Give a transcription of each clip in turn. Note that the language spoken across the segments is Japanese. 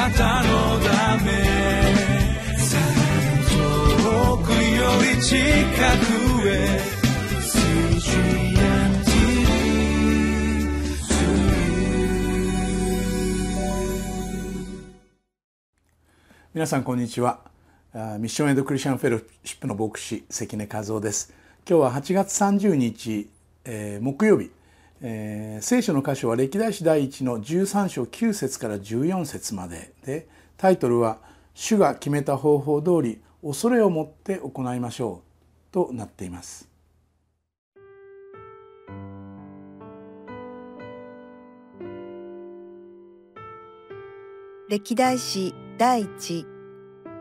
なたのため遠くより近くへ皆さんこんにちは。ミッションエイドクリスチャンフェロシップの牧師関根和夫です。今日は8月30日、えー、木曜日、えー、聖書の箇所は歴代史第1の13章9節から14節まででタイトルは主が決めた方法通り恐れを持って行いましょうとなっています。歴代史第一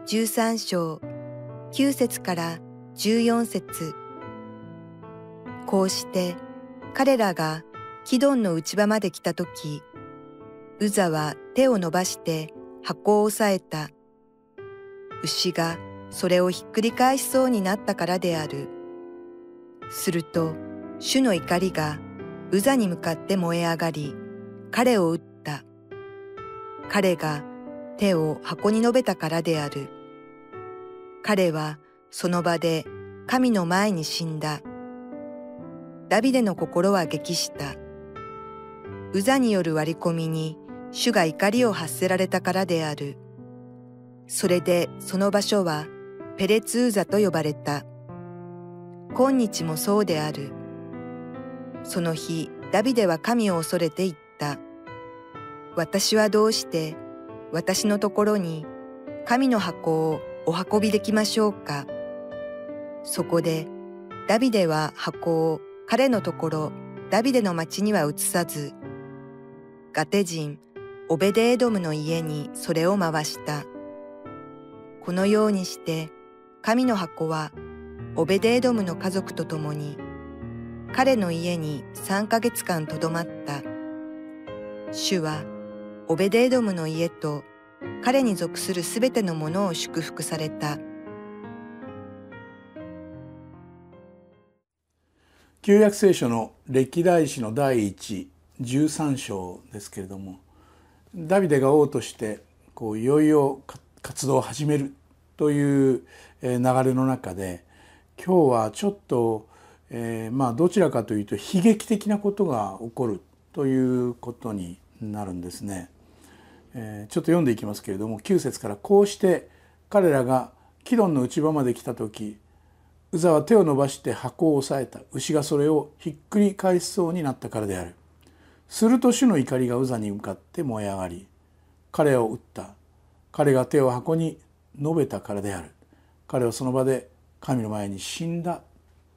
13章9節から14節。こうして彼らがキドンの内場まで来た時ウザは手を伸ばして箱を押さえた牛がそれをひっくり返しそうになったからであるすると主の怒りがウザに向かって燃え上がり彼を撃った彼が手を箱に述べたからである。彼はその場で神の前に死んだ。ダビデの心は激した。ウザによる割り込みに主が怒りを発せられたからである。それでその場所はペレツウザと呼ばれた。今日もそうである。その日、ダビデは神を恐れて言った。私はどうして私のところに神の箱をお運びできましょうか。そこでダビデは箱を彼のところダビデの町には移さず、ガテ人オベデエドムの家にそれを回した。このようにして神の箱はオベデエドムの家族と共に彼の家に3ヶ月間とどまった。主はオベデエドムの家と彼に属するすべてのものを祝福された。旧約聖書の歴代史の第一13章ですけれどもダビデが王としてこういよいよ活動を始めるという流れの中で今日はちょっと、えー、まあどちらかというと悲劇的なことが起こるということになるんですね。えー、ちょっと読んでいきますけれども9節からこうして彼らがキドンの内場まで来た時ウザは手を伸ばして箱を押さえた牛がそれをひっくり返しそうになったからであるすると主の怒りがウザに向かって燃え上がり彼を撃った。彼が手を箱に述べたからである。彼はその場で神の前に死んだ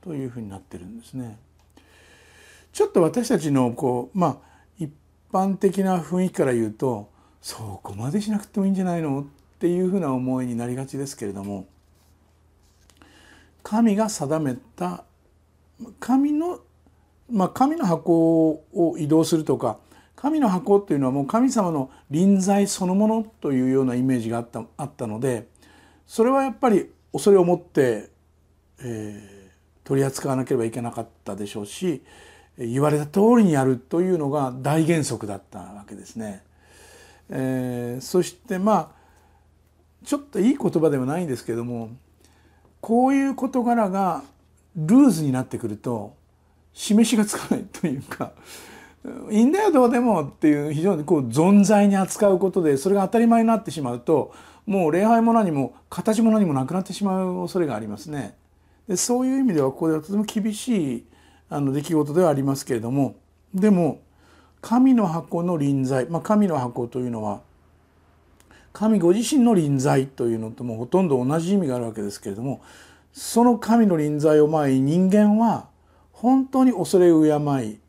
というふうになってるんですね。ちょっと私たちのこうまあ一般的な雰囲気から言うとそこまでしなくてもいいんじゃないのっていうふうな思いになりがちですけれども神が定めた神のまあ神の箱を移動するとか神の箱っていうのはもう神様の臨在そのものというようなイメージがあったあったのでそれはやっぱり恐れを持って、えー、取り扱わなければいけなかったでしょうし言われた通りにやるというのが大原則だったわけですね。えー、そしてまあちょっといい言葉ではないんですけどもこういう事柄がルーズになってくると示しがつかないというかいいんだよどうでもっていう非常にこう存在に扱うことでそれが当たり前になってしまうともう礼拝も何も形も何もなくなってしまう恐れがありますね。でそういう意味ではここではとても厳しいあの出来事ではありますけれどもでも神の箱の臨在、まあ、神の箱というのは神ご自身の臨在というのともほとんど同じ意味があるわけですけれどもその神の臨在を前に人間は本当に恐れを敬い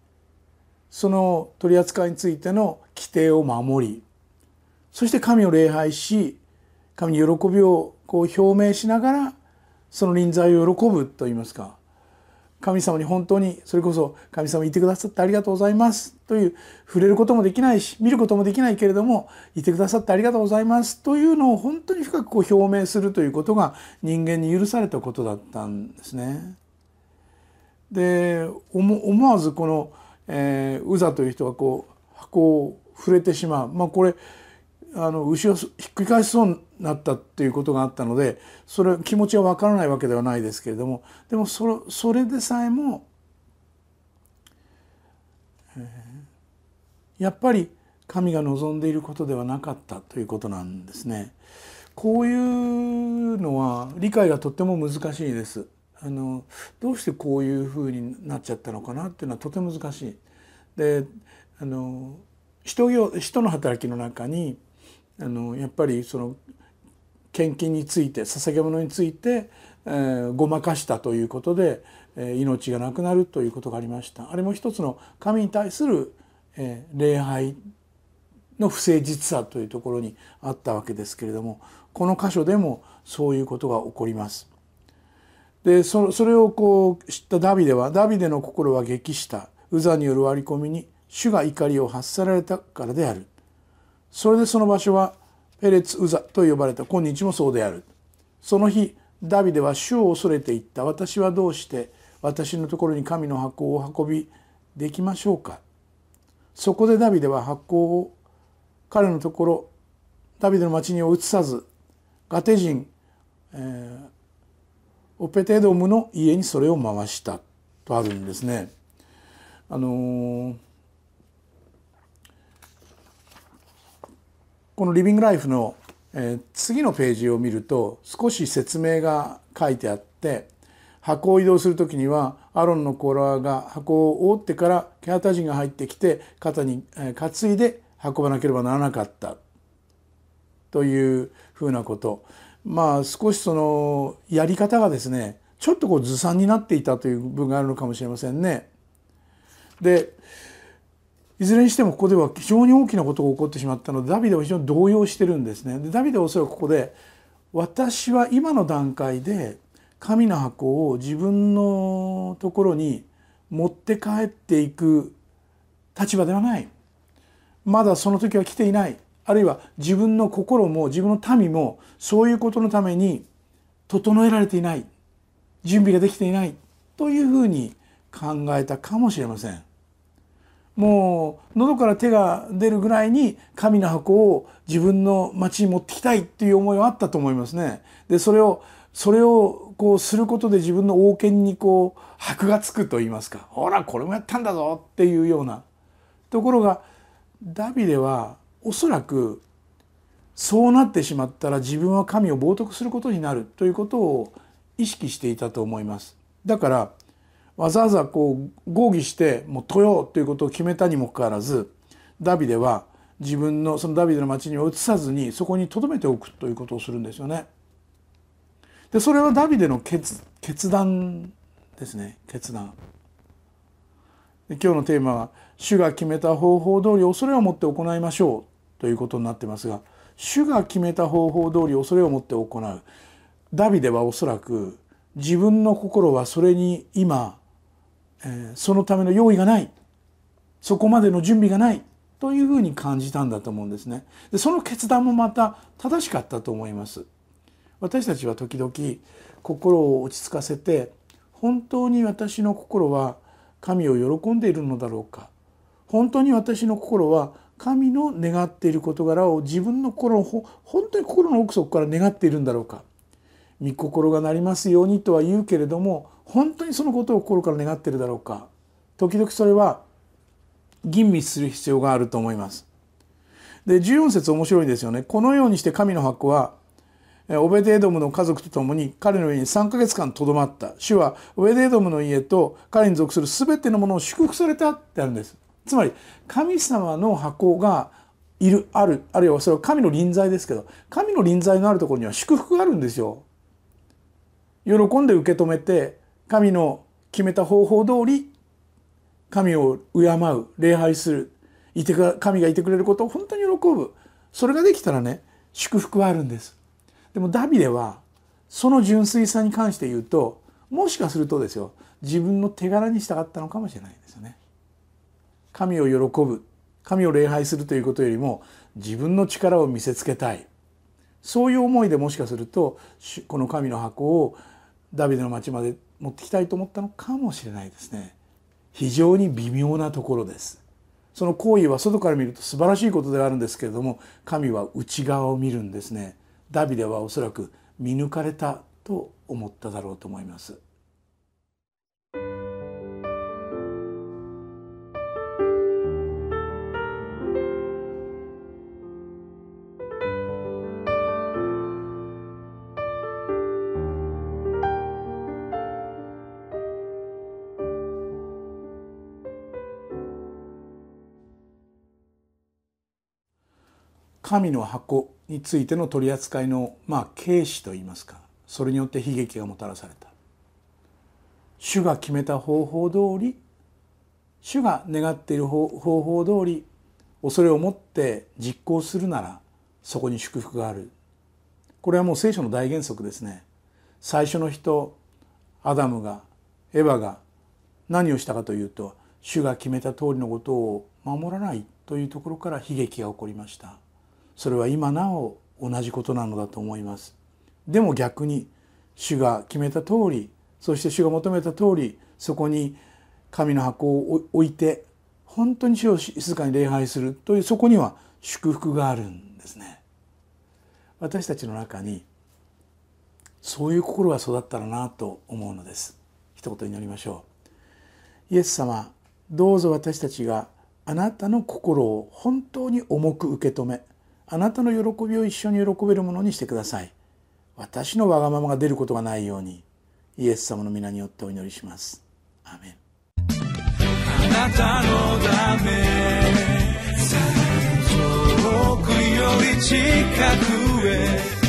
その取り扱いについての規定を守りそして神を礼拝し神に喜びをこう表明しながらその臨在を喜ぶといいますか神様に本当にそれこそ神様いてくださってありがとうございますという触れることもできないし見ることもできないけれどもいてくださってありがとうございますというのを本当に深くこう表明するということが人間に許されたことだったんですね。で思わずこの、えー、ウザという人がこう箱を触れてしまう、まあ、これあの牛をひっくり返しそうになったっていうことがあったのでそれ気持ちはわからないわけではないですけれどもでもそれそれでさえも、えー、やっぱり神が望んでいることではなかったということなんですね。こういうのは理解がとっても難しいです。あのどうしてこういうふうになっちゃったのかなっていうのはとても難しい。であの人人の働きの中にあのやっぱりその献金について捧げ物について、えー、ごまかしたということで、えー、命がなくなるということがありましたあれも一つの神に対する、えー、礼拝の不誠実さというところにあったわけですけれどもこの箇所でもそういうことが起こります。でそれをこう知ったダビデはダビデの心は激した。ウザによる割り込みに主が怒りを発せられたからである。それでその場所はペレツ・ウザと呼ばれた。今日もそうである。その日ダビデは主を恐れていった。私はどうして私のところに神の箱を運びできましょうか。そこでダビデは箱を彼のところダビデの町に移さずガテ人、えー、オペテドムの家にそれを回した。とあるんですね。あのーこの「リビング・ライフの」えー、次のページを見ると少し説明が書いてあって箱を移動する時にはアロンの子らが箱を覆ってからケハタ人が入ってきて肩に担いで運ばなければならなかった。というふうなこと。まあ少しそのやり方がですねちょっとこうずさんになっていたという部分があるのかもしれませんね。でいずれにしてもここでは非常に大きなことが起こってしまったのでダビデは非常に動揺してるんですね。でダビデはおそらくここで私は今の段階で神の箱を自分のところに持って帰っていく立場ではないまだその時は来ていないあるいは自分の心も自分の民もそういうことのために整えられていない準備ができていないというふうに考えたかもしれません。もう喉から手が出るぐらいに神の箱を自分の町に持ってきたいっていう思いはあったと思いますね。でそれをそれをこうすることで自分の王権にこう箔がつくと言いますかほらこれもやったんだぞっていうようなところがダビデはおそらくそうなってしまったら自分は神を冒涜することになるということを意識していたと思います。だからわざわざこう合議してもう豊ようということを決めたにもかかわらずダビデは自分のそのダビデの町には移さずにそこに留めておくということをするんですよね。でそれはダビデの決決断ですね決断。で今日のテーマは「主が決めた方法通り恐れを持って行いましょう」ということになってますが主が決めた方法通り恐れを持って行うダビデはおそらく自分の心はそれに今えそのための用意がないそこまでの準備がないというふうに感じたんだと思うんですね。でその決断もまた正しかったと思います。私たちは時々心を落ち着かせて本当に私の心は神を喜んでいるのだろうか本当に私の心は神の願っている事柄を自分の心の本当に心の奥底から願っているんだろうか御心がなりますようにとは言うけれども本当にそのことを心から願っているだろうか時々それは吟味する必要があると思います。で14節面白いですよね。このようにして神の箱はオベデエドムの家族と共に彼の家に3ヶ月間とどまった。主はオベデエドムの家と彼に属する全てのものを祝福されたってあるんです。つまり神様の箱がいるあるあるいはそれは神の臨在ですけど神の臨在のあるところには祝福があるんですよ。喜んで受け止めて神の決めた方法通り神を敬う礼拝するいて神がいてくれることを本当に喜ぶ。それができたらね祝福はあるんです。でもダビデはその純粋さに関して言うともしかするとですよ自分の手柄にしたかったのかもしれないですよね。神を喜ぶ神を礼拝するということよりも自分の力を見せつけたい。そういう思いでもしかするとこの神の箱をダビデの町まで持ってきたいと思ったのかもしれないですね。非常に微妙なところです。その行為は外から見ると素晴らしいことではあるんですけれども神は内側を見るんですね。ダビデはおそらく見抜かれたと思っただろうと思います。神の箱についての取り扱いのまあ軽視といいますかそれによって悲劇がもたらされた。主が決めた方法通り主が願っている方法通り恐れを持って実行するならそこに祝福がある。これはもう聖書の大原則ですね。最初の人アダムがエヴァが何をしたかというと主が決めた通りのことを守らないというところから悲劇が起こりました。それは今なお同じことなのだと思います。でも逆に主が決めた通りそして主が求めた通りそこに神の箱を置いて本当に主を静かに礼拝するというそこには祝福があるんですね。私たちの中にそういう心が育ったらなと思うのです。一言祈りましょう。イエス様どうぞ私たちがあなたの心を本当に重く受け止めあなたの喜びを一緒に喜べるものにしてください。私のわがままが出ることがないようにイエス様の皆によってお祈りします。アメン。あなたのため遠くより近くへ